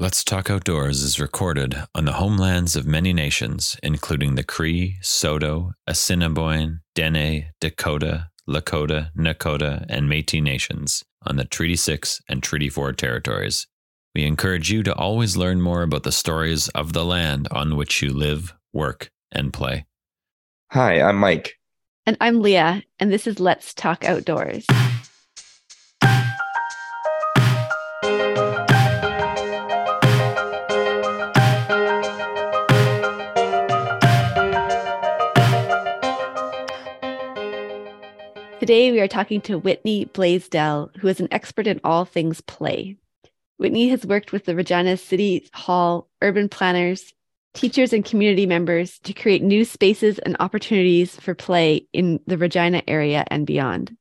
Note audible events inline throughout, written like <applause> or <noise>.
Let's Talk Outdoors is recorded on the homelands of many nations, including the Cree, Saulteaux, Assiniboine, Dene, Dakota, Lakota, Nakota, and Metis nations on the Treaty 6 and Treaty 4 territories. We encourage you to always learn more about the stories of the land on which you live, work, and play. Hi, I'm Mike. And I'm Leah, and this is Let's Talk Outdoors. Today, we are talking to Whitney Blaisdell, who is an expert in all things play. Whitney has worked with the Regina City Hall, urban planners, teachers, and community members to create new spaces and opportunities for play in the Regina area and beyond.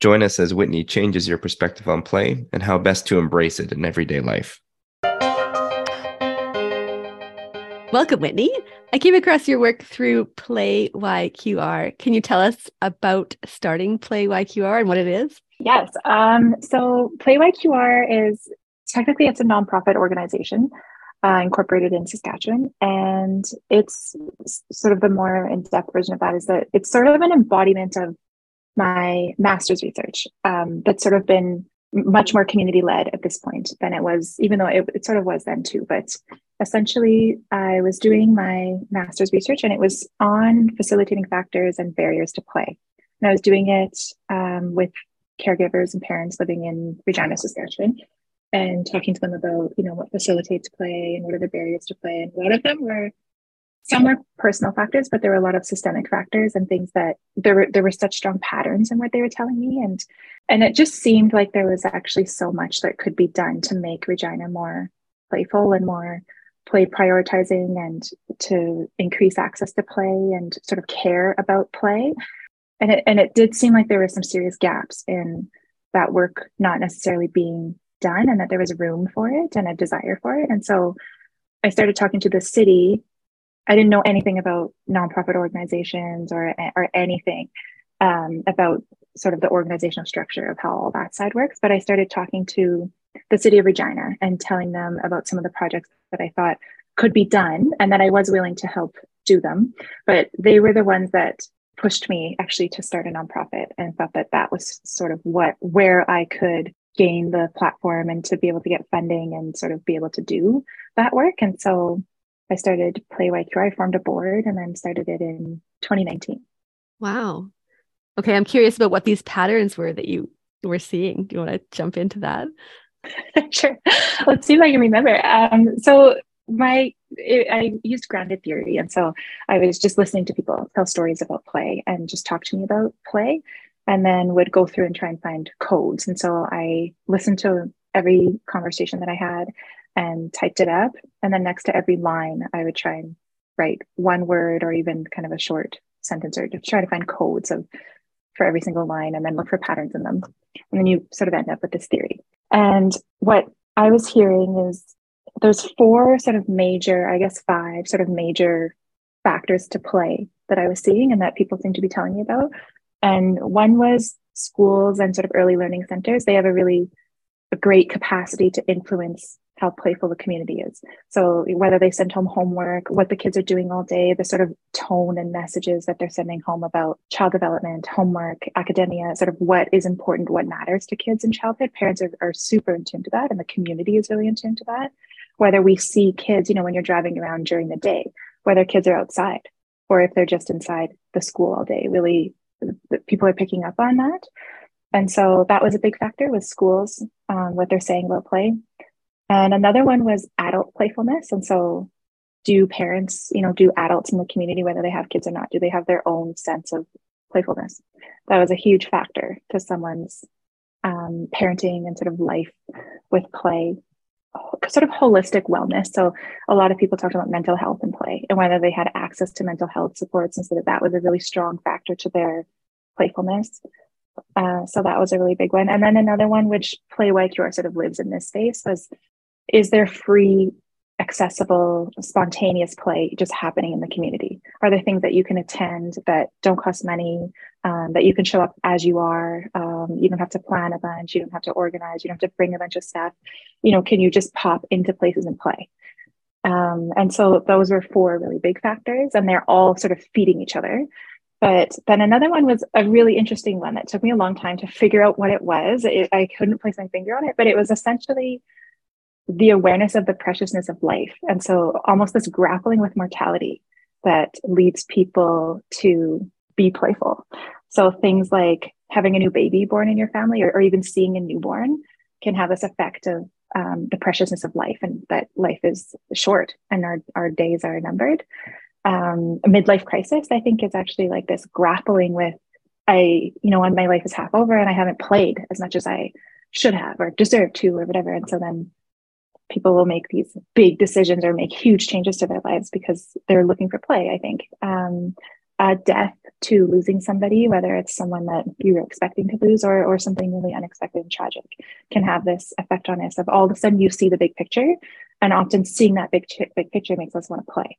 Join us as Whitney changes your perspective on play and how best to embrace it in everyday life. Welcome, Whitney. I came across your work through Play YQR. Can you tell us about starting Play YQR and what it is? Yes. Um, so Play YQR is technically it's a nonprofit organization uh, incorporated in Saskatchewan, and it's sort of the more in-depth version of that is that it's sort of an embodiment of my master's research um, that's sort of been much more community led at this point than it was, even though it, it, sort of was then too. But essentially, I was doing my master's research and it was on facilitating factors and barriers to play. And I was doing it um, with caregivers and parents living in Regina, Saskatchewan, and talking to them about, you know, what facilitates play and what are the barriers to play. And a lot of them were some were personal factors, but there were a lot of systemic factors and things that there were there were such strong patterns in what they were telling me. And and it just seemed like there was actually so much that could be done to make Regina more playful and more play prioritizing and to increase access to play and sort of care about play. And it and it did seem like there were some serious gaps in that work not necessarily being done and that there was room for it and a desire for it. And so I started talking to the city I didn't know anything about nonprofit organizations or or anything um, about sort of the organizational structure of how all that side works. But I started talking to the city of Regina and telling them about some of the projects that I thought could be done and that I was willing to help do them. But they were the ones that pushed me actually to start a nonprofit and thought that that was sort of what where I could gain the platform and to be able to get funding and sort of be able to do that work. And so I started Play YQR. I formed a board and then started it in 2019. Wow. Okay, I'm curious about what these patterns were that you were seeing. Do you want to jump into that? <laughs> sure. Let's see if I can remember. Um, so my I used grounded theory, and so I was just listening to people tell stories about play and just talk to me about play, and then would go through and try and find codes. And so I listened to every conversation that I had and typed it up. And then next to every line, I would try and write one word or even kind of a short sentence or just try to find codes of for every single line and then look for patterns in them. And then you sort of end up with this theory. And what I was hearing is there's four sort of major, I guess five sort of major factors to play that I was seeing and that people seem to be telling me about. And one was schools and sort of early learning centers. They have a really a great capacity to influence how playful the community is. So whether they send home homework, what the kids are doing all day, the sort of tone and messages that they're sending home about child development, homework, academia, sort of what is important, what matters to kids in childhood. Parents are, are super in tune to that and the community is really in tune to that. Whether we see kids, you know, when you're driving around during the day, whether kids are outside or if they're just inside the school all day, really people are picking up on that. And so that was a big factor with schools, um, what they're saying about play. And another one was adult playfulness. And so do parents, you know, do adults in the community, whether they have kids or not, do they have their own sense of playfulness? That was a huge factor to someone's um, parenting and sort of life with play, sort of holistic wellness. So a lot of people talked about mental health and play and whether they had access to mental health supports and so that that was a really strong factor to their playfulness. Uh, so that was a really big one. And then another one, which Play YQR sort of lives in this space, was is there free, accessible, spontaneous play just happening in the community? Are there things that you can attend that don't cost money, um, that you can show up as you are? Um, you don't have to plan a bunch, you don't have to organize, you don't have to bring a bunch of stuff. you know, can you just pop into places and play? Um, and so those were four really big factors, and they're all sort of feeding each other. But then another one was a really interesting one that took me a long time to figure out what it was. It, I couldn't place my finger on it, but it was essentially the awareness of the preciousness of life. And so almost this grappling with mortality that leads people to be playful. So things like having a new baby born in your family or, or even seeing a newborn can have this effect of um, the preciousness of life and that life is short and our, our days are numbered. Um, a midlife crisis, I think, is actually like this grappling with, I, you know, when my life is half over and I haven't played as much as I should have or deserve to or whatever. And so then people will make these big decisions or make huge changes to their lives because they're looking for play, I think. Um, a death to losing somebody, whether it's someone that you were expecting to lose or, or something really unexpected and tragic, can have this effect on us of all of a sudden you see the big picture. And often seeing that big, big picture makes us want to play.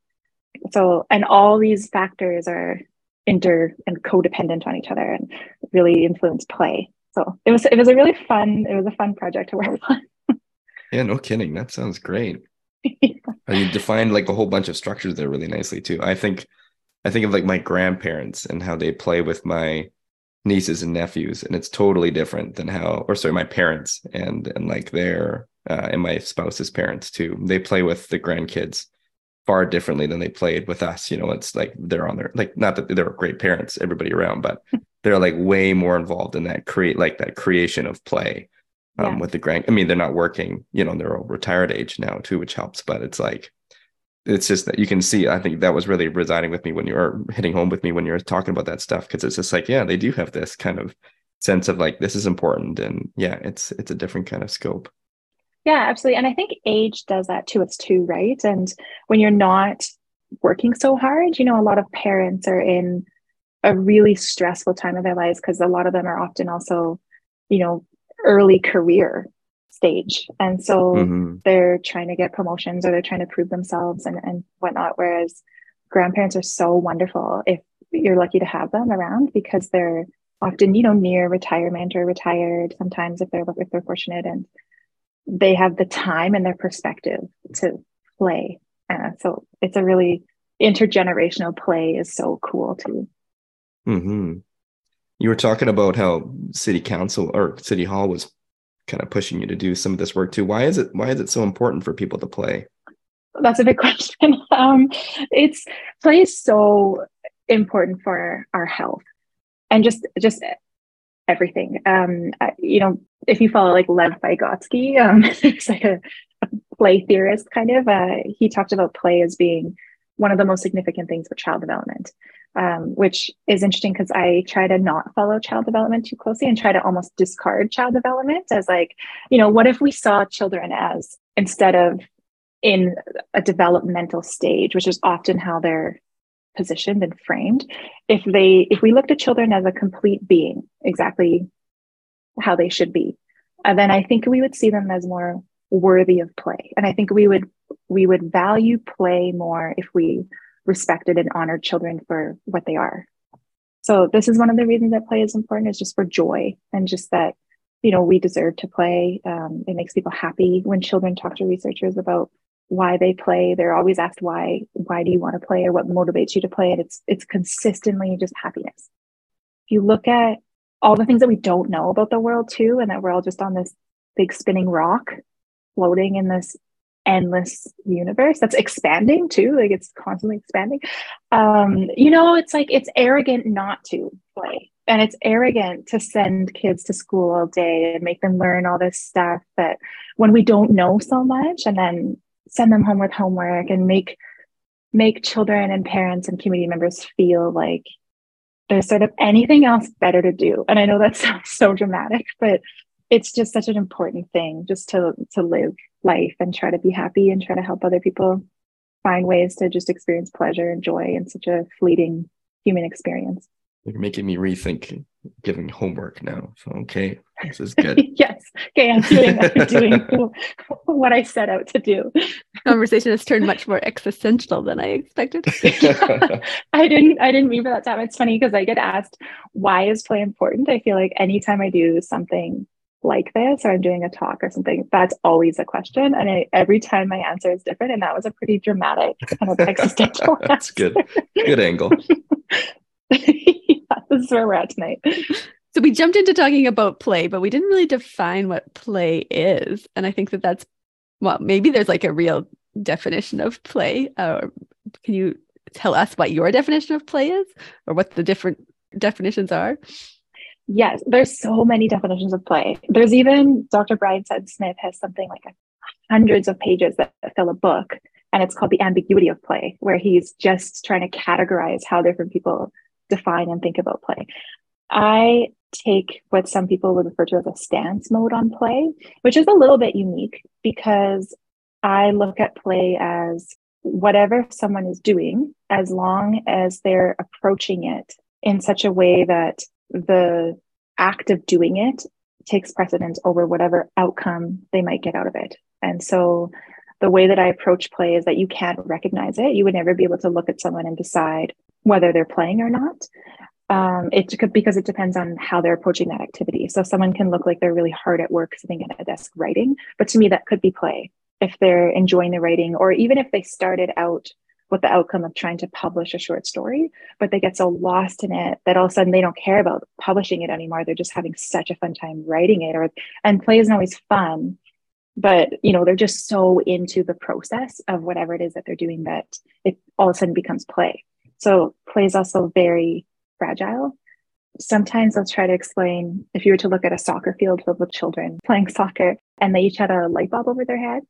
So, and all these factors are inter and codependent on each other and really influence play. So it was it was a really fun it was a fun project to work <laughs> on. Yeah, no kidding. That sounds great. yeah. <laughs> You defined like a whole bunch of structures there really nicely too. I think I think of like my grandparents and how they play with my nieces and nephews, and it's totally different than how, or sorry, my parents and and like their uh, and my spouse's parents too. They play with the grandkids far differently than they played with us. You know, it's like they're on their like not that they're great parents, everybody around, but <laughs> they're like way more involved in that create like that creation of play um, yeah. with the grand. I mean, they're not working. You know, they're all retired age now too, which helps. But it's like it's just that you can see i think that was really residing with me when you were hitting home with me when you were talking about that stuff because it's just like yeah they do have this kind of sense of like this is important and yeah it's it's a different kind of scope yeah absolutely and i think age does that to us too right and when you're not working so hard you know a lot of parents are in a really stressful time of their lives because a lot of them are often also you know early career stage. And so mm-hmm. they're trying to get promotions or they're trying to prove themselves and, and whatnot. Whereas grandparents are so wonderful if you're lucky to have them around because they're often, you know, near retirement or retired sometimes if they're if they're fortunate and they have the time and their perspective to play. Uh, so it's a really intergenerational play is so cool too. Mm-hmm. You were talking about how city council or city hall was kind of pushing you to do some of this work too. Why is it why is it so important for people to play? That's a big <laughs> question. Um, it's play is so important for our health and just just everything. Um, you know, if you follow like Lev Vygotsky, um, <laughs> like a, a, play theorist kind of. Uh, he talked about play as being one of the most significant things for child development um, which is interesting because I try to not follow child development too closely and try to almost discard child development as like, you know, what if we saw children as instead of in a developmental stage, which is often how they're positioned and framed, if they if we looked at children as a complete being, exactly how they should be, uh, then I think we would see them as more worthy of play. And I think we would we would value play more if we respected and honored children for what they are. So this is one of the reasons that play is important is just for joy and just that, you know, we deserve to play. Um, it makes people happy when children talk to researchers about why they play. They're always asked why, why do you want to play or what motivates you to play? And it's it's consistently just happiness. If you look at all the things that we don't know about the world too, and that we're all just on this big spinning rock floating in this endless universe that's expanding too like it's constantly expanding. Um you know it's like it's arrogant not to play and it's arrogant to send kids to school all day and make them learn all this stuff that when we don't know so much and then send them home with homework and make make children and parents and community members feel like there's sort of anything else better to do. And i know that <laughs> sounds so dramatic but it's just such an important thing just to to live life and try to be happy and try to help other people find ways to just experience pleasure and joy in such a fleeting human experience. You're making me rethink giving homework now. So okay this is good. <laughs> Yes. Okay i'm doing i'm doing <laughs> what i set out to do. Conversation has turned much more existential than i expected. <laughs> I didn't i didn't mean for that time it's funny because i get asked why is play important? I feel like anytime i do something like this or I'm doing a talk or something, that's always a question. And I, every time my answer is different. And that was a pretty dramatic kind of <laughs> existential <laughs> That's good. Good angle. <laughs> yeah, this is where we're at tonight. So we jumped into talking about play, but we didn't really define what play is. And I think that that's, well, maybe there's like a real definition of play. Uh, can you tell us what your definition of play is or what the different definitions are? Yes, there's so many definitions of play. There's even Dr. Brian Sutton-Smith has something like hundreds of pages that fill a book, and it's called The Ambiguity of Play, where he's just trying to categorize how different people define and think about play. I take what some people would refer to as a stance mode on play, which is a little bit unique because I look at play as whatever someone is doing, as long as they're approaching it in such a way that the act of doing it takes precedence over whatever outcome they might get out of it. And so the way that I approach play is that you can't recognize it. You would never be able to look at someone and decide whether they're playing or not. Um, it could because it depends on how they're approaching that activity. So someone can look like they're really hard at work sitting at a desk writing, but to me that could be play if they're enjoying the writing, or even if they started out with the outcome of trying to publish a short story, but they get so lost in it that all of a sudden they don't care about publishing it anymore. They're just having such a fun time writing it. Or and play isn't always fun, but you know, they're just so into the process of whatever it is that they're doing that it all of a sudden becomes play. So play is also very fragile. Sometimes I'll try to explain if you were to look at a soccer field filled with children playing soccer and they each had a light bulb over their head.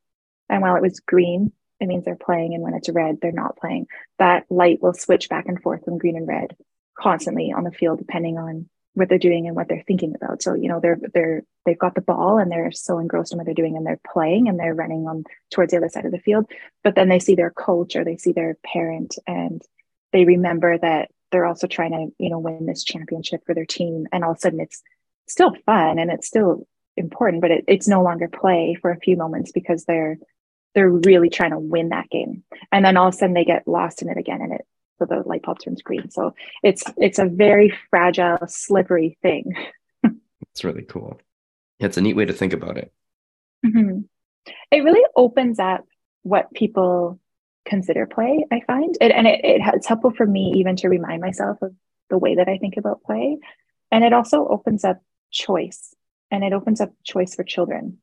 And while it was green, it means they're playing and when it's red they're not playing. That light will switch back and forth from green and red constantly on the field depending on what they're doing and what they're thinking about. So you know they're they're they've got the ball and they're so engrossed in what they're doing and they're playing and they're running on towards the other side of the field. But then they see their coach or they see their parent and they remember that they're also trying to you know win this championship for their team. And all of a sudden it's still fun and it's still important but it, it's no longer play for a few moments because they're they're really trying to win that game. And then all of a sudden they get lost in it again and it so the light bulb turns green. So it's it's a very fragile slippery thing. <laughs> It's really cool. It's a neat way to think about it. Mm-hmm. it really opens up what people consider play i find. It, and it, it, it's helpful for me even to remind myself of the way that i think about play. And it also opens up choice and it opens up choice for children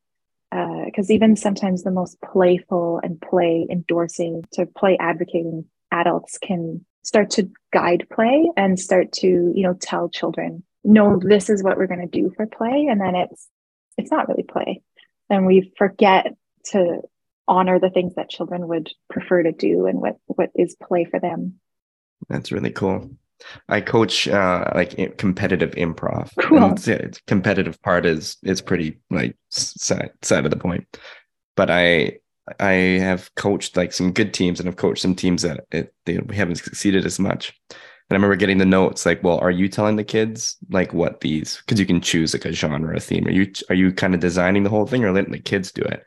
because uh, even sometimes the most playful and play endorsing to play advocating adults can start to guide play and start to you know tell children no this is what we're going to do for play and then it's it's not really play. And we forget to honor the things that children would prefer to do and what what is play for them. That's really cool I coach uh, like competitive improv. Cool. And competitive part is is pretty like side side of the point, but I I have coached like some good teams and I've coached some teams that it, they we haven't succeeded as much. And I remember getting the notes like, well, are you telling the kids like what these? Because you can choose like a genre, a theme. Are you are you kind of designing the whole thing or letting the kids do it?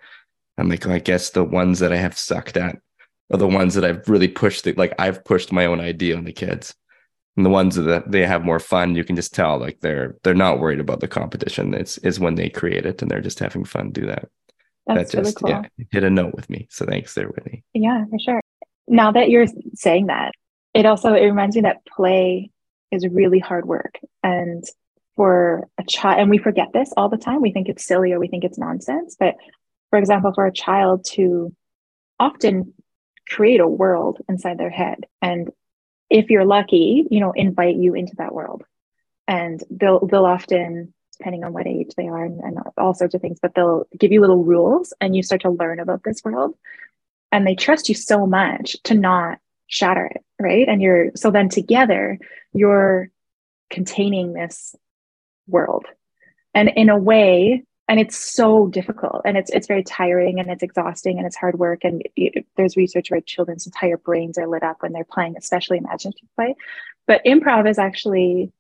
I'm like, oh, I guess the ones that I have sucked at are the ones that I've really pushed. The, like I've pushed my own idea on the kids and the ones that they have more fun you can just tell like they're they're not worried about the competition. It's is when they create it and they're just having fun do that. That's that just really cool. yeah hit a note with me. So thanks there whitney. Yeah for sure. Now that you're saying that it also it reminds me that play is really hard work. And for a child and we forget this all the time. We think it's silly or we think it's nonsense. But for example for a child to often create a world inside their head and if you're lucky, you know, invite you into that world. And they'll they'll often, depending on what age they are and, and all sorts of things, but they'll give you little rules and you start to learn about this world. And they trust you so much to not shatter it, right? And you're so then together, you're containing this world. And in a way, and it's so difficult and it's it's very tiring and it's exhausting and it's hard work and it, there's research where children's entire brains are lit up when they're playing especially imaginative play. But improv is actually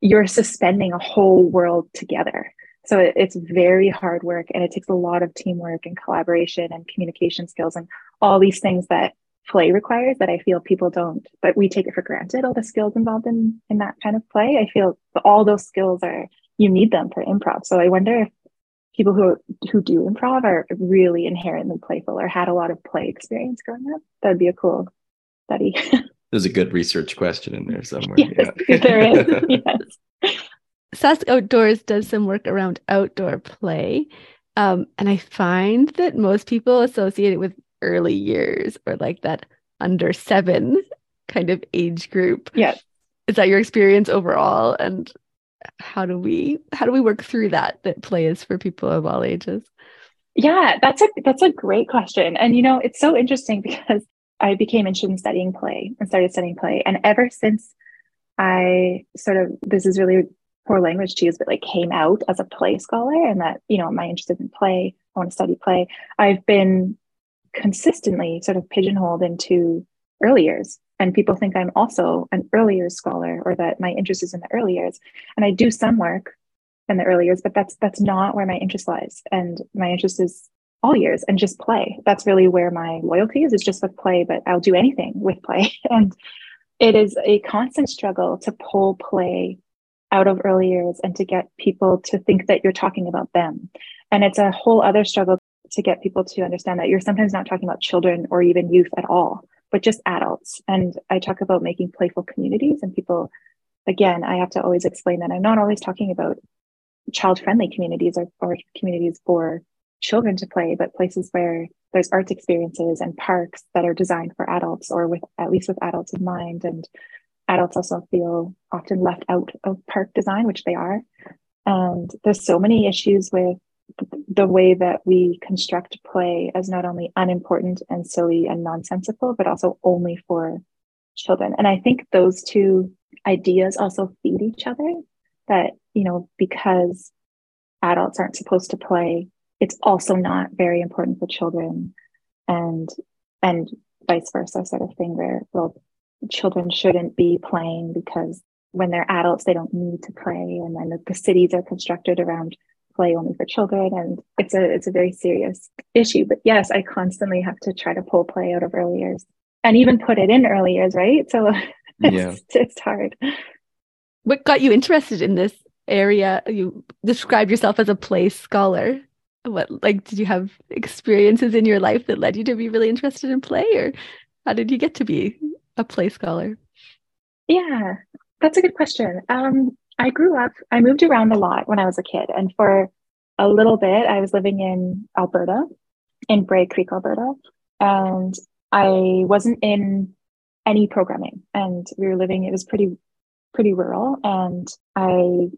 you're suspending a whole world together. So it, it's very hard work and it takes a lot of teamwork and collaboration and communication skills and all these things that play requires that i feel people don't but we take it for granted all the skills involved in in that kind of play. I feel all those skills are you need them for improv. So i wonder if people who who do improv are really inherently playful or had a lot of play experience growing up. That'd be a cool study. <laughs> There's a good research question in there somewhere. yes, yeah. <laughs> there is. <laughs> Yes. Sask Outdoors does some work around outdoor play. Um, and I find that most people associate it with early years or like that under seven kind of age group. Yeah. Is that your experience overall? And how do we how do we work through that that play is for people of all ages? Yeah, that's a that's a great question. And you know, it's so interesting <laughs> because I became interested in studying play and started studying play. And ever since I sort of this is really poor language to use, but like came out as a play scholar and that, you know, my interest in play, I want to study play. I've been consistently sort of pigeonholed into early years. And people think I'm also an early years scholar or that my interest is in the early years. And I do some work in the early years, but that's that's not where my interest lies. And my interest is all years and just play. That's really where my loyalty is, is just with play, but I'll do anything with play. <laughs> And it is a constant struggle to pull play out of early years and to get people to think that you're talking about them. And it's a whole other struggle to get people to understand that you're sometimes not talking about children or even youth at all, but just adults. And I talk about making playful communities, and people, again, I have to always explain that I'm not always talking about child friendly communities or, or communities for children to play, but places where there's arts experiences and parks that are designed for adults or with at least with adults in mind. And adults also feel often left out of park design, which they are. And there's so many issues with the way that we construct play as not only unimportant and silly and nonsensical, but also only for children. And I think those two ideas also feed each other. That, you know, because adults aren't supposed to play, it's also not very important for children. And and vice versa sort of thing where well children shouldn't be playing because when they're adults they don't need to play and then the, the cities are constructed around play only for children and it's a it's a very serious issue. But yes i constantly have to try to pull play out of early years and even put it in early years right? So <laughs> yeah. it's, it's hard. What got you interested in this area? You described yourself as a play scholar. What like did you have experiences in your life that led you to be really interested in play or how did you get to be a play scholar? Yeah that's a good question. Um I grew up, I moved around a lot when I was a kid. And for a little bit, I was living in Alberta, in Bragg Creek, Alberta. And I wasn't in any programming. And we were living, it was pretty, pretty rural. And I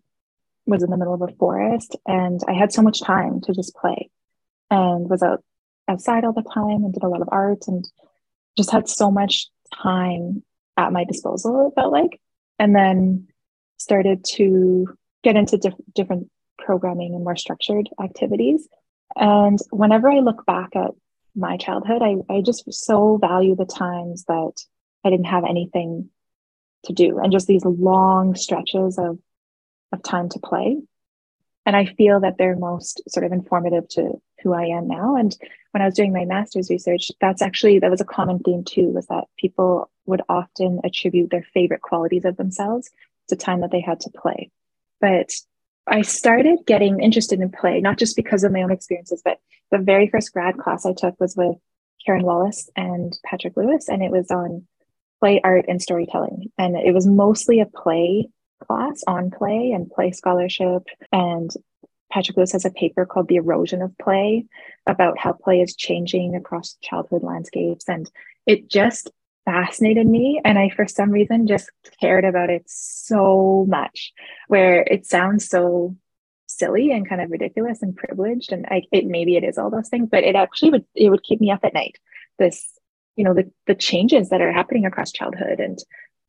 was in the middle of a forest and I had so much time to just play and was out outside all the time and did a lot of art and just had so much time at my disposal, it felt like. And then started to get into diff- different programming and more structured activities. And whenever I look back at my childhood, I, I just so value the times that I didn't have anything to do and just these long stretches of, of time to play. And I feel that they're most sort of informative to who I am now. And when I was doing my master's research, that's actually, that was a common theme too, was that people would often attribute their favorite qualities of themselves the time that they had to play. But I started getting interested in play, not just because of my own experiences, but the very first grad class I took was with Karen Wallace and Patrick Lewis, and it was on play art and storytelling. And it was mostly a play class on play and play scholarship. And Patrick Lewis has a paper called The Erosion of Play about how play is changing across childhood landscapes. And it just fascinated me and i for some reason just cared about it so much where it sounds so silly and kind of ridiculous and privileged and I, it maybe it is all those things but it actually would it would keep me up at night. This you know the the changes that are happening across childhood and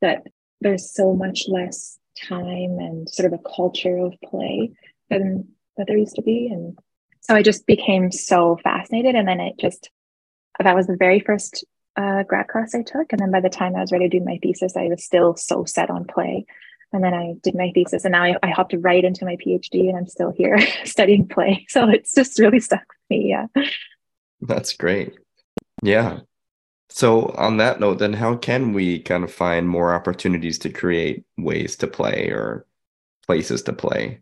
that there's so much less time and sort of a culture of play than that there used to be and so i just became so fascinated and then it just that was the very first uh, grad class I took. And then by the time I was ready to do my thesis, I was still so set on play. And then I did my thesis, and now I, I hopped right into my PhD, and I'm still here <laughs> studying play. So it's just really stuck with me. Yeah. That's great. Yeah. So, on that note, then how can we kind of find more opportunities to create ways to play or places to play?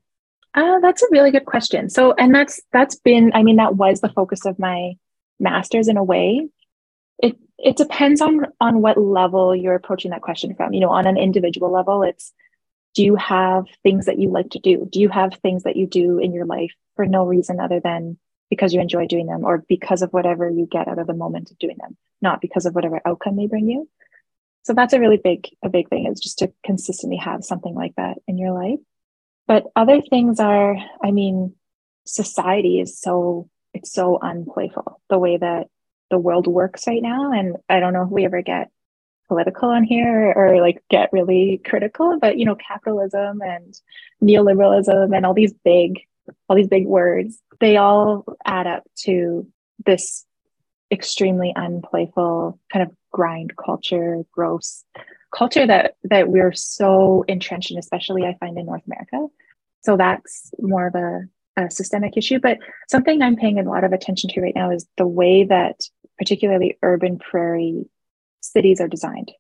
Uh, that's a really good question. So, and that's that's been, I mean, that was the focus of my master's in a way. It it depends on on what level you're approaching that question from. You know, on an individual level, it's do you have things that you like to do? Do you have things that you do in your life for no reason other than because you enjoy doing them or because of whatever you get out of the moment of doing them, not because of whatever outcome they bring you? So that's a really big a big thing is just to consistently have something like that in your life. But other things are, I mean, society is so it's so unplayful the way that the world works right now. And I don't know if we ever get political on here or, or like get really critical, but you know, capitalism and neoliberalism and all these big, all these big words, they all add up to this extremely unplayful kind of grind culture, gross culture that that we're so entrenched in, especially I find in North America. So that's more of a, a systemic issue. But something I'm paying a lot of attention to right now is the way that particularly urban prairie cities are designed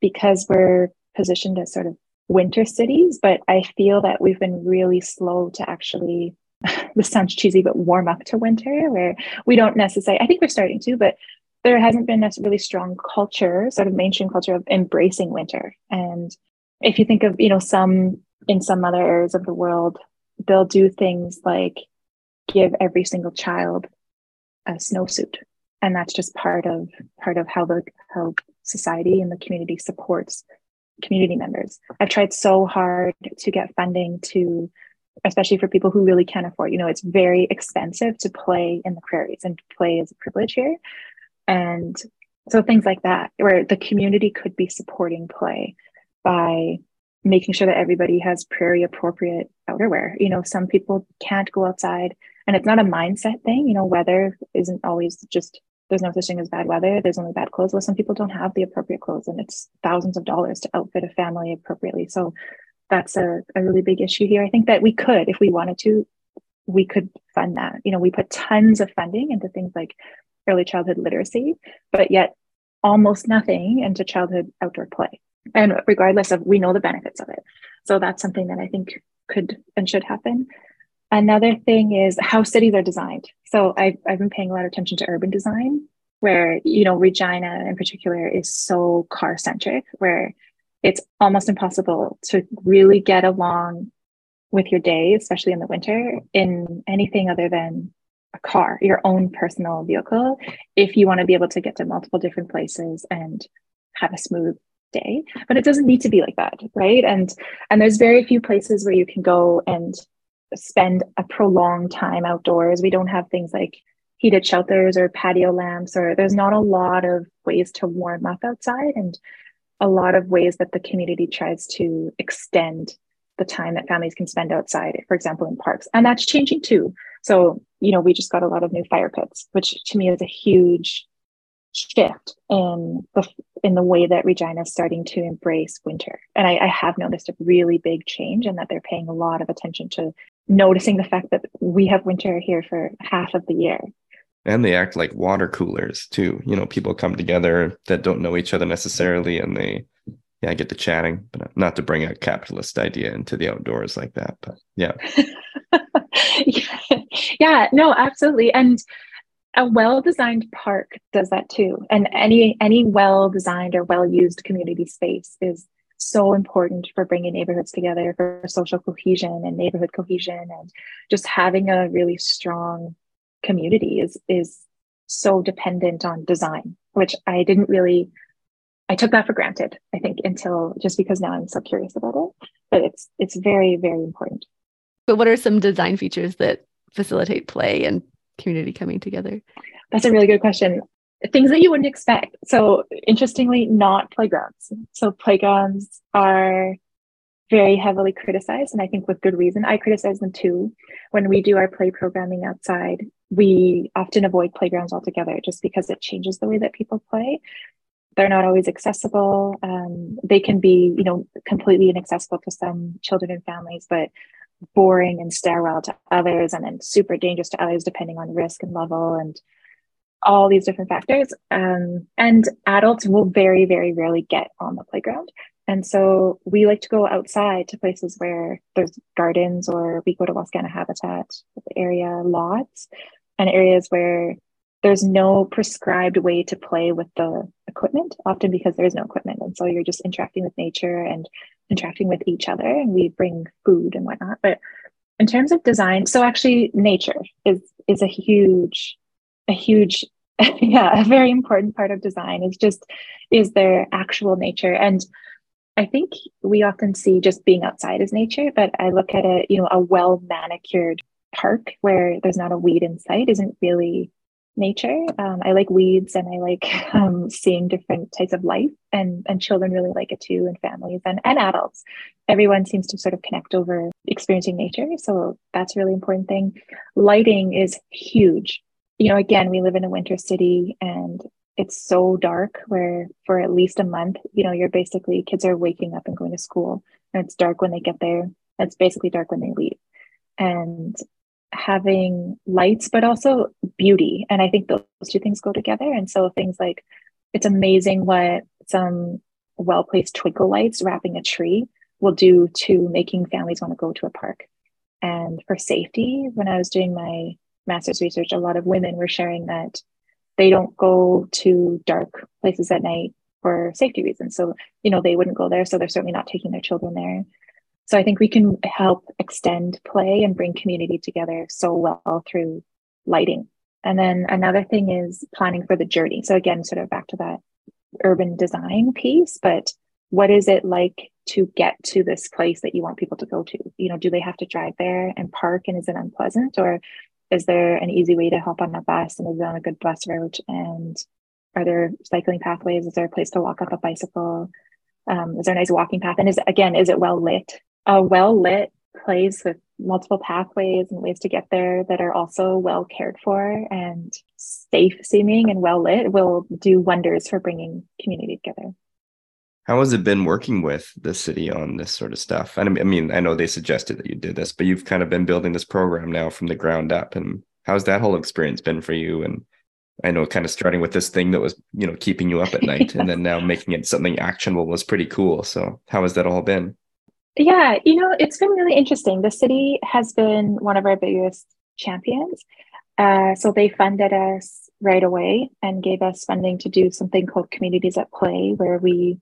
because we're positioned as sort of winter cities, but I feel that we've been really slow to actually <laughs> this sounds cheesy, but warm up to winter where we don't necessarily I think we're starting to, but there hasn't been a really strong culture, sort of mainstream culture of embracing winter. And if you think of, you know, some in some other areas of the world, they'll do things like give every single child a snowsuit. And that's just part of part of how the how society and the community supports community members. I've tried so hard to get funding to especially for people who really can't afford. You know, it's very expensive to play in the prairies and play is a privilege here. And so things like that, where the community could be supporting play by making sure that everybody has prairie appropriate outerwear. You know, some people can't go outside and it's not a mindset thing. You know, weather isn't always just there's no such thing as bad weather. There's only bad clothes. Well, some people don't have the appropriate clothes and it's thousands of dollars to outfit a family appropriately. So that's a, a really big issue here. I think that we could, if we wanted to, we could fund that. You know, we put tons of funding into things like early childhood literacy, but yet almost nothing into childhood outdoor play. And regardless of, we know the benefits of it. So that's something that I think could and should happen. Another thing is how cities are designed. So I've, I've been paying a lot of attention to urban design, where, you know, Regina in particular is so car centric, where it's almost impossible to really get along with your day, especially in the winter, in anything other than a car, your own personal vehicle, if you want to be able to get to multiple different places and have a smooth day. But it doesn't need to be like that, right? And and there's very few places where you can go and spend a prolonged time outdoors. We don't have things like heated shelters or patio lamps, or there's not a lot of ways to warm up outside and a lot of ways that the community tries to extend the time that families can spend outside, for example, in parks. And that's changing too. So, you know, we just got a lot of new fire pits, which to me is a huge shift in the in the way that Regina is starting to embrace winter. And I, I have noticed a really big change and that they're paying a lot of attention to noticing the fact that we have winter here for half of the year. And they act like water coolers too. You know, people come together that don't know each other necessarily and they yeah, I get to chatting, but not to bring a capitalist idea into the outdoors like that. But yeah. <laughs> yeah, no, absolutely. And a well-designed park does that too. And any any well-designed or well-used community space is so important for bringing neighborhoods together for social cohesion and neighborhood cohesion. And just having a really strong community is is so dependent on design which i didn't really i took that for granted i think until just because now i'm so curious about it. But it's it's very very important. But what are some design features that facilitate play and community coming together? That's a really good question. Things that you wouldn't expect. So, interestingly, not playgrounds. So, playgrounds are very heavily criticized, and I think with good reason. I criticize them too. When we do our play programming outside, we often avoid playgrounds altogether just because it changes the way that people play. They're not always accessible. Um, they can be, you know, completely inaccessible to some children and families, but boring and sterile to others and then super dangerous to others depending on risk and level and all these different factors um, and adults will very very rarely get on the playground And so we like to go outside to places where there's gardens or we go to Wascana Habitat area lots and areas where there's no prescribed way to play with the equipment, often because there is no equipment. And so you're just interacting with nature and interacting with each other. And we bring food and whatnot. But in terms of design, so actually nature is is a huge, a huge, <laughs> yeah, a very important part of design is just is there actual nature. And I think we often see just being outside as nature, but I look at it, you know, a well manicured park where there's not a weed in sight isn't really nature. Um, I like weeds and I like <laughs> um, seeing different types of life, and and children really like it too, and families and and adults. Everyone seems to sort of connect over experiencing nature, so that's a really important thing. Lighting is huge. You know, again, we live in a winter city, and it's so dark where for at least a month, you know, you're basically kids are waking up and going to school and it's dark when they get there. It's basically dark when they leave. And having lights, but also beauty. And I think those two things go together. And so things like it's amazing what some well placed twinkle lights wrapping a tree will do to making families want to go to a park. And for safety, when I was doing my master's research, a lot of women were sharing that they don't go to dark places at night for safety reasons. So, you know, they wouldn't go there. So they're certainly not taking their children there. So I think we can help extend play and bring community together so well through lighting. And then another thing is planning for the journey. So again, sort of back to that urban design piece, but what is it like to get to this place that you want people to go to? You know, do they have to drive there and park and is it unpleasant? Or is there an easy way to hop on a bus and is it on a good bus route and are there cycling pathways is there a place to walk up a bicycle um, is there a nice walking path and is again is it well lit a well lit place with multiple pathways and ways to get there that are also well cared for and safe seeming and well lit will do wonders for bringing community together how has it been working with the city on this sort of stuff? And I mean, I know they suggested that you did this, but you've kind of been building this program now from the ground up. And how's that whole experience been for you? And I know kind of starting with this thing that was, you know, keeping you up at night <laughs> and then now making it something actionable was pretty cool. So how has that all been? Yeah, you know, it's been really interesting. The city has been one of our biggest champions. Uh, so they funded us right away and gave us funding to do something called Communities at Play, where we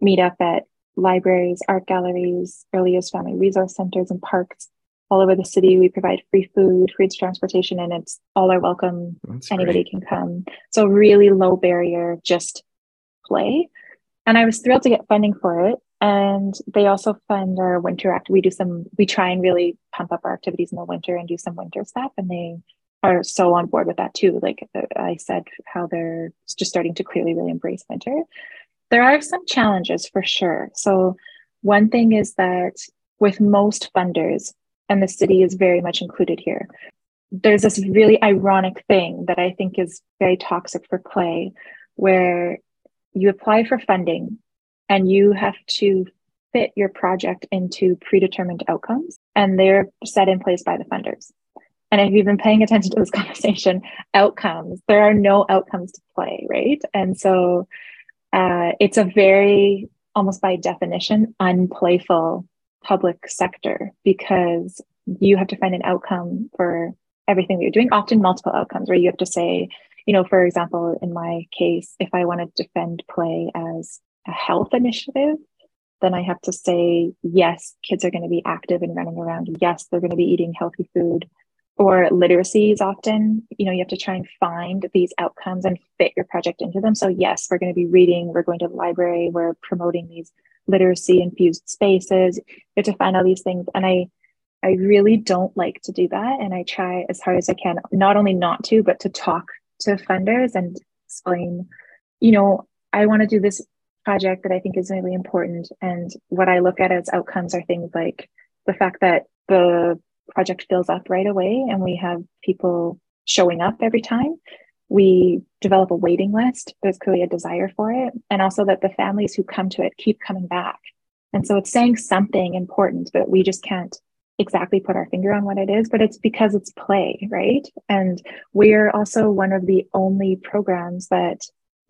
meet up at libraries, art galleries, early years family resource centers, and parks all over the city. We provide free food, free transportation, and it's all are welcome. That's Anybody great. can come. So really low barrier, just play. And I was thrilled to get funding for it. And they also fund our winter act. We do some, we try and really pump up our activities in the winter and do some winter stuff. And they are so on board with that too. Like uh, I said, how they're just starting to clearly really embrace winter there are some challenges for sure. So, one thing is that with most funders, and the city is very much included here, there's this really ironic thing that I think is very toxic for play, where you apply for funding and you have to fit your project into predetermined outcomes, and they're set in place by the funders. And if you've been paying attention to this <laughs> conversation, outcomes, there are no outcomes to play, right? And so uh, it's a very, almost by definition, unplayful public sector because you have to find an outcome for everything that you're doing, often multiple outcomes, where you have to say, you know, for example, in my case, if I want to defend play as a health initiative, then I have to say, yes, kids are going to be active and running around. Yes, they're going to be eating healthy food. Or literacy is often you know you have to try and find these outcomes and fit your project into them. So yes we're going to be reading we're going to the library we're promoting these literacy infused spaces. You have to find all these things and i i really don't like to do that and i try as hard as i can not only not to but to talk to funders and explain you know i want to do this project that i think is really important and what i look at as outcomes are things like the fact that the project fills up right away and we have people showing up every time. We develop a waiting list. There's clearly a desire for it. And also that the families who come to it keep coming back. And so it's saying something important, but we just can't exactly put our finger on what it is, but it's because it's play, right? And we're also one of the only programs that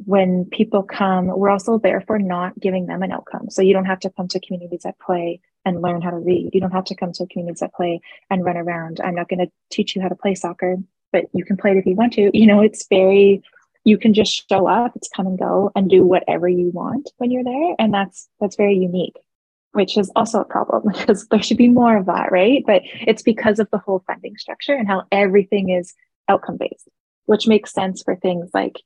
when people come, we're also therefore not giving them an outcome. So you don't have to come to communities at play and learn how to read. You don't have to come to communities at play and run around. I'm not going to teach you how to play soccer, but you can play it if you want to. You know, it's very you can just show up, it's come and go and do whatever you want when you're there. And that's that's very unique, which is also a problem <laughs> because there should be more of that, right? But it's because of the whole funding structure and how everything is outcome based, which makes sense for things like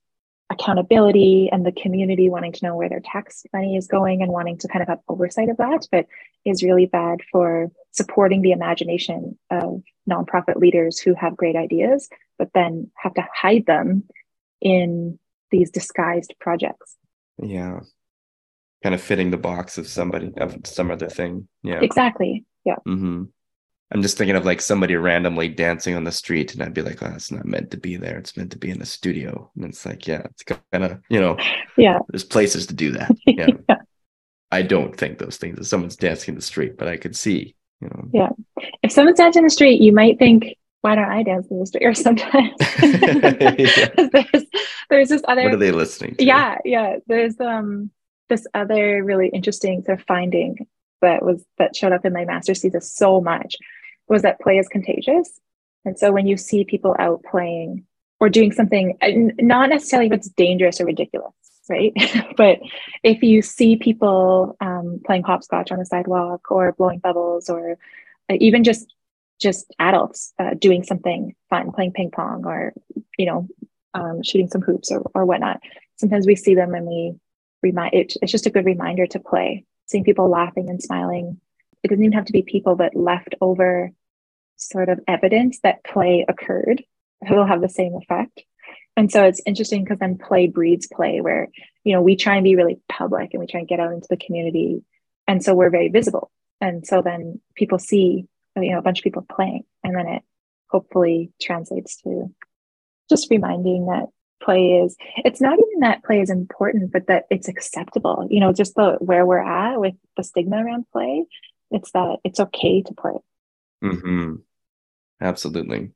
accountability and the community wanting to know where their tax money is going and wanting to kind of have oversight of that, but is really bad for supporting the imagination of nonprofit leaders who have great ideas, but then have to hide them in these disguised projects. Yeah. Kind of fitting the box of somebody of some other thing. Yeah. Exactly. Yeah. Mm-hmm. I'm just thinking of like somebody randomly dancing on the street, and I'd be like, "Oh, it's not meant to be there. It's meant to be in the studio." And it's like, yeah, it's kind of you know, yeah. There's places to do that. <laughs> Yeah. yeah. I don't think those things. If someone's dancing in the street, but I could see, you know. Yeah. If someone's dancing in the street, you might think, why don't I dance in the street? Or sometimes <laughs> <laughs> there's there's this other. What are they listening to? Yeah, yeah. There's um this other really interesting sort of finding that was that showed up in my master's thesis so much was that play is contagious, and so when you see people out playing or doing something, not necessarily if it's dangerous or ridiculous, right? <laughs> but if you see people um, playing hopscotch on the sidewalk or blowing bubbles or uh, even just just adults uh, doing something fun, playing ping pong or, you know, um, shooting some hoops or, or whatnot. Sometimes we see them and we remind it, it's just a good reminder to play. Seeing people laughing and smiling. It doesn't even have to be people, but left over sort of evidence that play occurred will have the same effect. And so it's interesting because then play breeds play, where you know we try and be really public and we try and get out into the community, and so we're very visible. And so then people see you know a bunch of people playing and then it hopefully translates to just reminding that play is it's not even that play is important but that it's acceptable. You know just the where we're at with the stigma around play it's that it's okay to play. Mm-hmm. absolutely.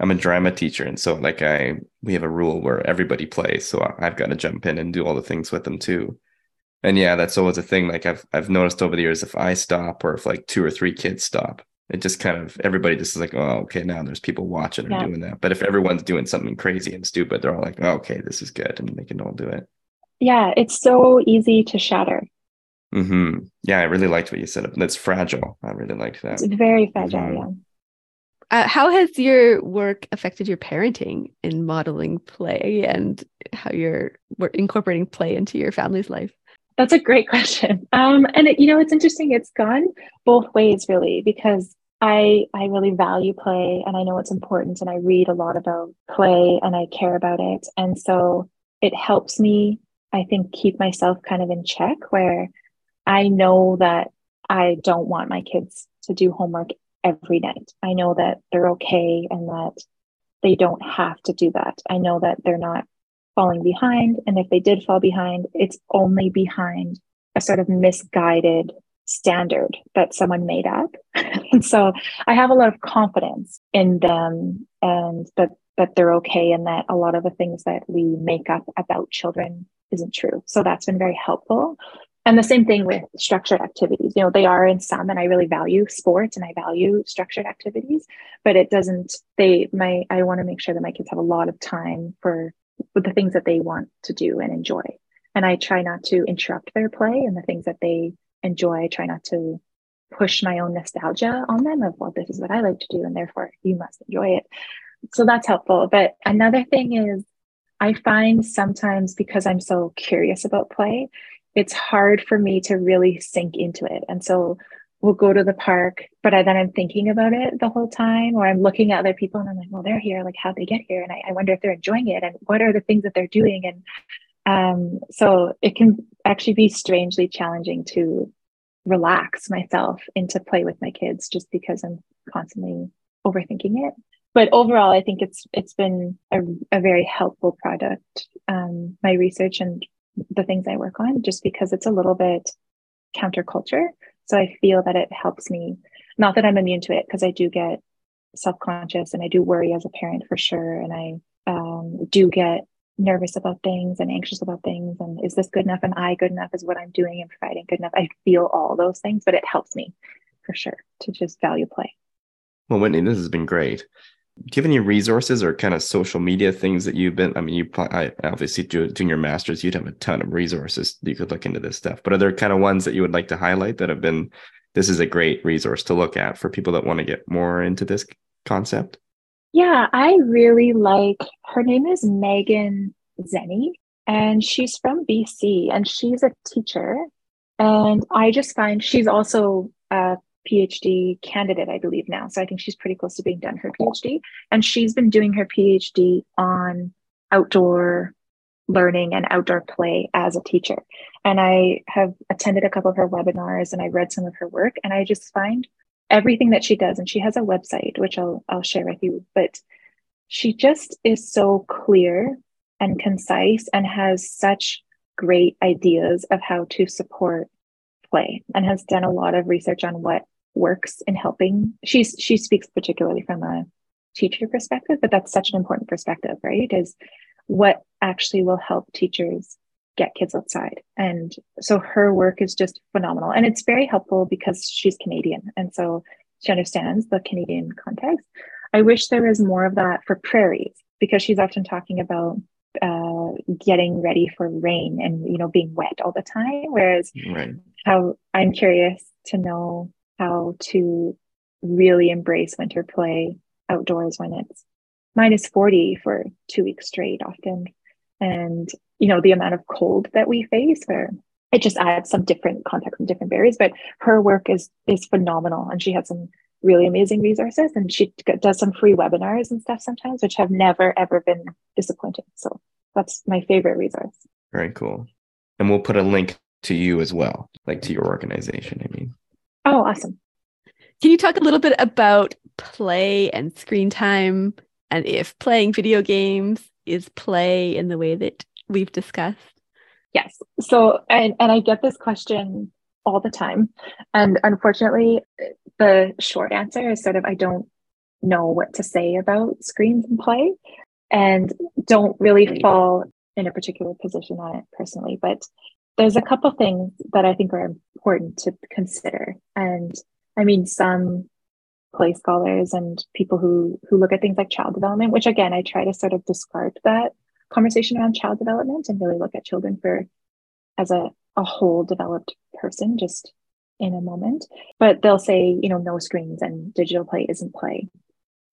I'm a drama teacher and so like i we have a rule where everybody plays so i've got to jump in and do all the things with them too. And yeah that's always a thing like i've i've noticed over the years if i stop or if like two or three kids stop it just kind of everybody just is like, oh, okay, now there's people watching and yeah. doing that. But if everyone's doing something crazy and stupid, they're all like, oh, okay, this is good, and they can all do it. Yeah, it's so easy to shatter. Hmm. Yeah, I really liked what you said. That's fragile. I really liked that. It's very fragile. Mm-hmm. Yeah. Uh, how has your work affected your parenting in modeling play and how you're incorporating play into your family's life? That's a great <laughs> question. Um, and it, you know, it's interesting. It's gone both ways, really, because I I really value play and I know it's important and I read a lot about play and I care about it. And so it helps me, I think, keep myself kind of in check where I know that I don't want my kids to do homework every night. I know that they're okay and that they don't have to do that. I know that they're not falling behind. And if they did fall behind, it's only behind a sort of misguided standard that someone made up. and <laughs> so I have a lot of confidence in them and that that they're okay and that a lot of the things that we make up about children isn't true. So that's been very helpful. And the same thing with structured activities. You know, they are in some, and I really value sports and I value structured activities, but it doesn't, they, my, I want to make sure that my kids have a lot of time for with the things that they want to do and enjoy. And I try not to interrupt their play and the things that they enjoy. Try not to push my own nostalgia on them of, well, this is what I like to do, and therefore you must enjoy it. So that's helpful. But another thing is, I find sometimes because I'm so curious about play, it's hard for me to really sink into it. And so we'll go to the park, but I, then I'm thinking about it the whole time, or I'm looking at other people and I'm like, well, they're here. Like, how'd they get here? And I, I wonder if they're enjoying it and what are the things that they're doing. And um, so it can actually be strangely challenging to relax myself into play with my kids just because I'm constantly overthinking it. But overall, I think it's it's been a, a very helpful product. Um, my research and the things I work on, just because it's a little bit counterculture so I feel that it helps me. Not that I'm immune to it, because I do get self conscious and I do worry as a parent for sure. And I um, do get nervous about things and anxious about things and is this good enough? Am i good enough? Is what i'm doing and providing good enough? I feel all those things but it helps me for sure to just value play. Well whitney this has been great. Do you have any resources or kind of social media things that you've been i mean you I obviously do, doing your masters you'd have a ton of resources you could look into this stuff but are there kind of ones that you would like to highlight that have been this is a great resource to look at for people that want to get more into this concept yeah i really like her name is Megan Zeni and she's from bc and she's a teacher and i just find she's also a PhD candidate, I believe now. So I think she's pretty close to being done her PhD. And she's been doing her PhD on outdoor learning and outdoor play as a teacher. And I have attended a couple of her webinars and I read some of her work and I just find everything that she does and she has a website which I'll I'll share with you, but she just is so clear and concise and has such great ideas of how to support play and has done a lot of research on what works in helping. She's she speaks particularly from a teacher perspective, but that's such an important perspective, right? Is what actually will help teachers get kids outside. And so her work is just phenomenal. And it's very helpful because she's Canadian. And so she understands the Canadian context. I wish there was more of that for prairies because she's often talking about uh, getting ready for rain and you know being wet all the time. Whereas right. how I'm curious to know how to really embrace winter play outdoors when it's minus 40 for two weeks straight often and you know the amount of cold that we face where it just adds some different context and different barriers but her work is is phenomenal and she has some really amazing resources and she does some free webinars and stuff sometimes which have never ever been disappointing. So that's my favorite resource. Very cool. And we'll put a link to you as well like to your organization i mean. Oh, awesome. Can you talk a little bit about play and screen time and if playing video games is play in the way that we've discussed? Yes. So, and, and I get this question all the time. And unfortunately, the short answer is sort of I don't know what to say about screens and play and don't really fall in a particular position on it personally. But there's a couple things that I think are important to consider. And I mean, some play scholars and people who who look at things like child development, which again, I try to sort of discard that conversation around child development and really look at children for as a, a whole developed person, just in a moment. But they'll say, you know, no screens and digital play isn't play.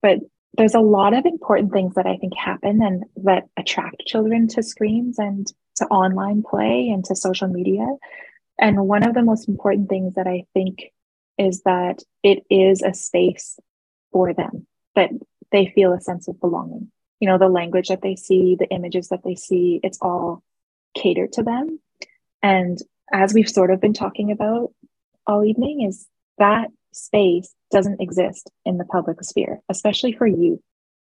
But there's a lot of important things that I think happen and that attract children to screens and to online play and to social media. And one of the most important things that I think is that it is a space for them, that they feel a sense of belonging. You know, the language that they see, the images that they see, it's all catered to them. And as we've sort of been talking about all evening, is that space doesn't exist in the public sphere, especially for youth.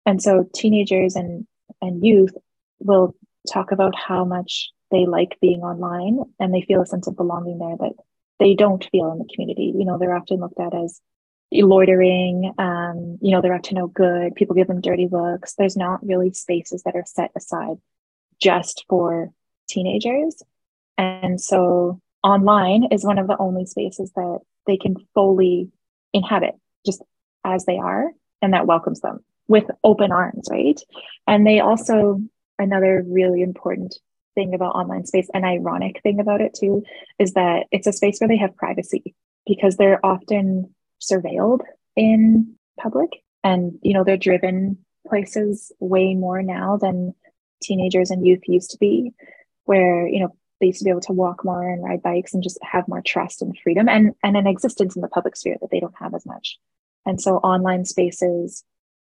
And so teenagers and, and youth will talk about how much they like being online and they feel a sense of belonging there that they don't feel in the community. You know, they're often looked at as loitering, um, you know, they're up to no good. People give them dirty looks. There's not really spaces that are set aside just for teenagers. And so online is one of the only spaces that they can fully inhabit just as they are and that welcomes them with open arms, right? And they also another really important thing about online space an ironic thing about it too is that it's a space where they have privacy because they're often surveilled in public. And you know they're driven places way more now than teenagers and youth used to be where you know they used to be able to walk more and ride bikes and just have more trust and freedom and and an existence in the public sphere that they don't have as much. And so online spaces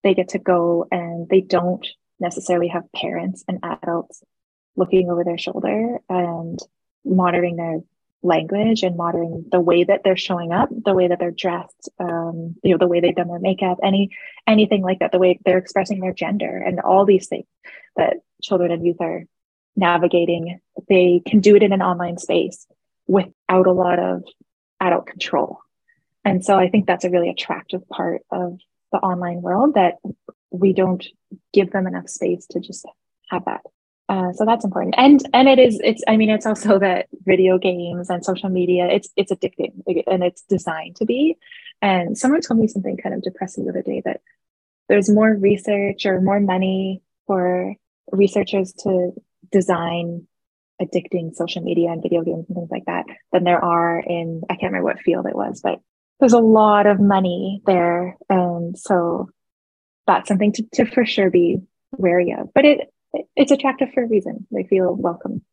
they get to go and they don't necessarily have parents and adults looking over their shoulder and monitoring their language and monitoring the way that they're showing up the way that they're dressed um, you know the way they've done their makeup any anything like that the way they're expressing their gender and all these things that children and youth are navigating they can do it in an online space without a lot of adult control and so i think that's a really attractive part of the online world that we don't give them enough space to just have that. Uh, so that's important, and and it is. It's. I mean, it's also that video games and social media. It's it's addicting, and it's designed to be. And someone told me something kind of depressing the other day that there's more research or more money for researchers to design addicting social media and video games and things like that than there are in I can't remember what field it was, but there's a lot of money there, and so that's something to, to for sure be wary of. But it it's attractive for a reason. They feel welcome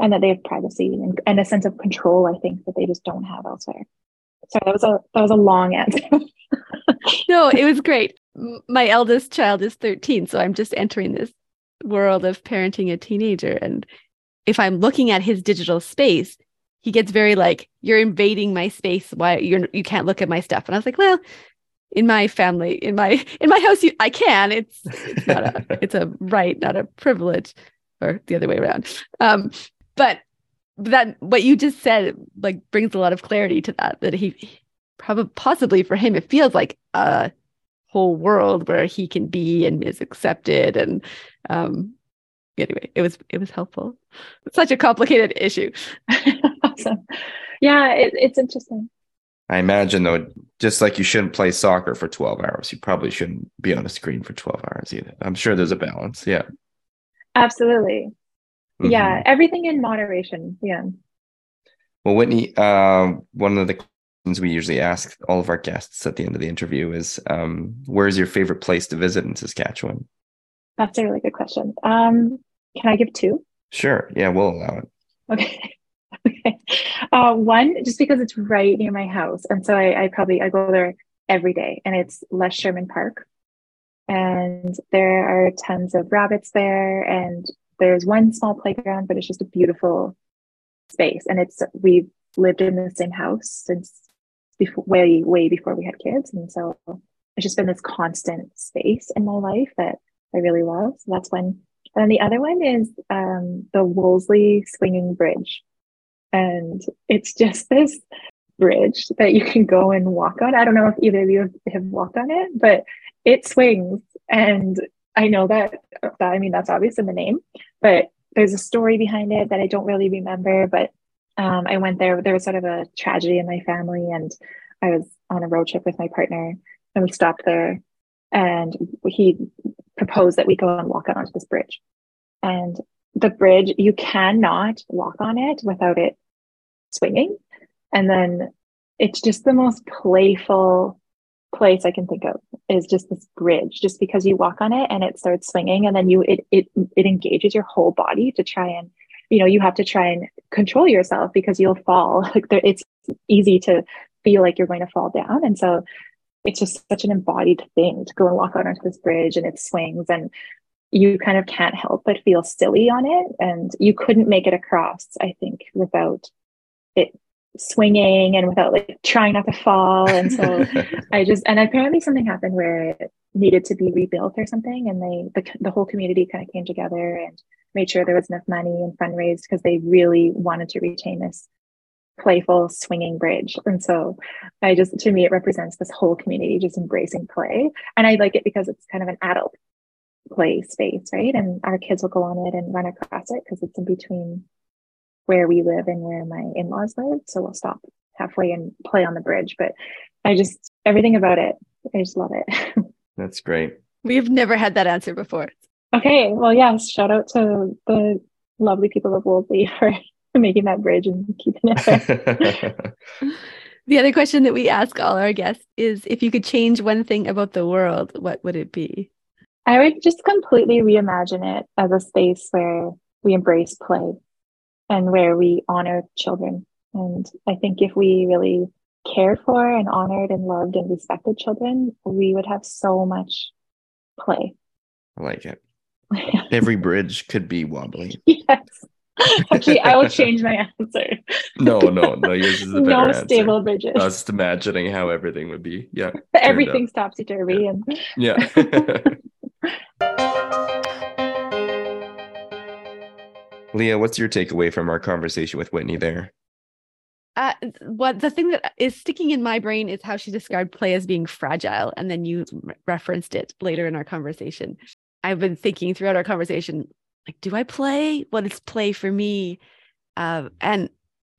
and that they have privacy and, and a sense of control, I think, that they just don't have elsewhere. Sorry, that was a that was a long answer. <laughs> no, it was great. My eldest child is 13, so I'm just entering this world of parenting a teenager. And if I'm looking at his digital space, he gets very like, You're invading my space. Why you're you can't look at my stuff. And I was like, Well, in my family in my in my house you, i can. It's it's not a <laughs> it's a right not a privilege or the other way around. Um but that what you just said like brings a lot of clarity to that that he probably possibly for him it feels like a whole world where he can be and is accepted and um anyway it was it was helpful. It's such a complicated issue. <laughs> Awesome. Yeah it, it's interesting I imagine though, just like you shouldn't play soccer for 12 hours, you probably shouldn't be on a screen for 12 hours either. I'm sure there's a balance. Yeah. Absolutely. Mm-hmm. Yeah. Everything in moderation. Yeah. Well, Whitney, uh, one of the questions we usually ask all of our guests at the end of the interview is um, where's your favorite place to visit in Saskatchewan? That's a really good question. Um, can I give two? Sure. Yeah, we'll allow it. Okay. <laughs> okay. Uh, one, just because it's right near my house. And so I, I probably, I go there every day and it's Les Sherman Park. And there are tons of rabbits there. And there's one small playground, but it's just a beautiful space. And it's, we've lived in the same house since before, way, way before we had kids. And so it's just been this constant space in my life that I really love. So that's one. And the other one is um, the Wolseley Swinging Bridge. And it's just this bridge that you can go and walk on. I don't know if either of you have walked on it, but it swings. And I know that, that I mean, that's obvious in the name, but there's a story behind it that I don't really remember. But um, I went there, there was sort of a tragedy in my family, and I was on a road trip with my partner, and we stopped there. And he proposed that we go and walk out onto this bridge. And the bridge, you cannot walk on it without it swinging. And then it's just the most playful place I can think of is just this bridge, just because you walk on it and it starts swinging and then you it it it engages your whole body to try and you know you have to try and control yourself because you'll fall. <laughs> Like there, it's easy to feel like you're going to fall down. And so it's just such an embodied thing to go and walk out onto this bridge and it swings and you kind of can't help but feel silly on it. And you couldn't make it across, I think, without it swinging and without like trying not to fall. And so <laughs> I just, and apparently something happened where it needed to be rebuilt or something. And they, the, the whole community kind of came together and made sure there was enough money and fundraised because they really wanted to retain this playful swinging bridge. And so I just, to me, it represents this whole community just embracing play. And I like it because it's kind of an adult play space, right? And our kids will go on it and run across it because it's in between where we live and where my in laws live. So we'll stop halfway and play on the bridge. But I just, everything about it, I just love it. <laughs> That's great. We've never had that answer before. Okay. Well, yes. Shout out to the lovely people of Wolseley <laughs> for making that bridge and keeping it there. <laughs> the other question that we ask all our guests is if you could change one thing about the world, what would it be? I would just completely reimagine it as a space where we embrace play and where we honor children. And I think if we really cared for and honored and loved and respected children, we would have so much play. I like it. <laughs> Every bridge could be wobbly. <laughs> Yes. Actually, I will change my answer. no, no, no. Yours is a <laughs> better no answer. stable bridges. I was just imagining how everything would be. Yeah. Everything stops turvy yeah. and yeah. Leah, what's your takeaway from our conversation with Whitney there? Uh, what the thing that is sticking in my brain is how she described play as being fragile, and then you referenced it later in our conversation. I've been thinking throughout our conversation like, do I play? What is play for me? Uh, and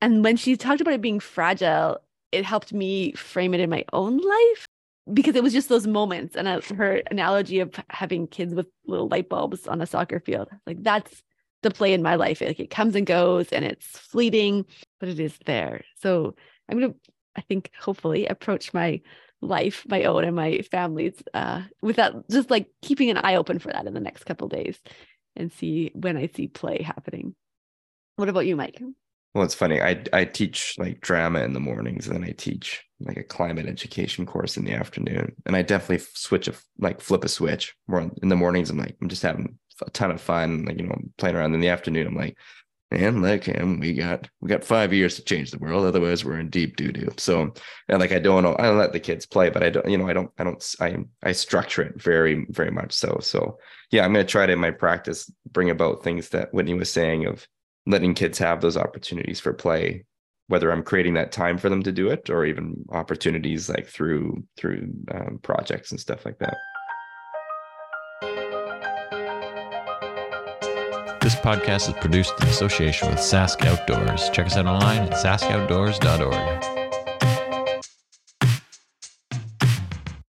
and when she talked about it being fragile, it helped me frame it in my own life because it was just those moments. And I, her analogy of having kids with little light bulbs on a soccer field, like that's the play in my life. Like it comes and goes and it's fleeting, but it is there. So I'm going to, I think, hopefully approach my life, my own and my family's, uh, without just like keeping an eye open for that in the next couple days and see when I see play happening. What about you, Mike? Well, it's funny. I I teach like drama in the mornings, and then I teach like a climate education course in the afternoon. And I definitely switch a like flip a switch. More in the mornings, I'm like I'm just having a ton of fun, like you know, playing around. In the afternoon, I'm like, man, like him, we got we got five years to change the world. Otherwise, we're in deep doo doo. So, and like I don't know, I don't let the kids play, but I don't, you know, I don't, I don't, I I structure it very very much so. So yeah, I'm gonna try to in my practice bring about things that Whitney was saying of letting kids have those opportunities for play whether i'm creating that time for them to do it or even opportunities like through through um, projects and stuff like that. This podcast is produced in association with sask outdoors. Check us out online at saskoutdoors.org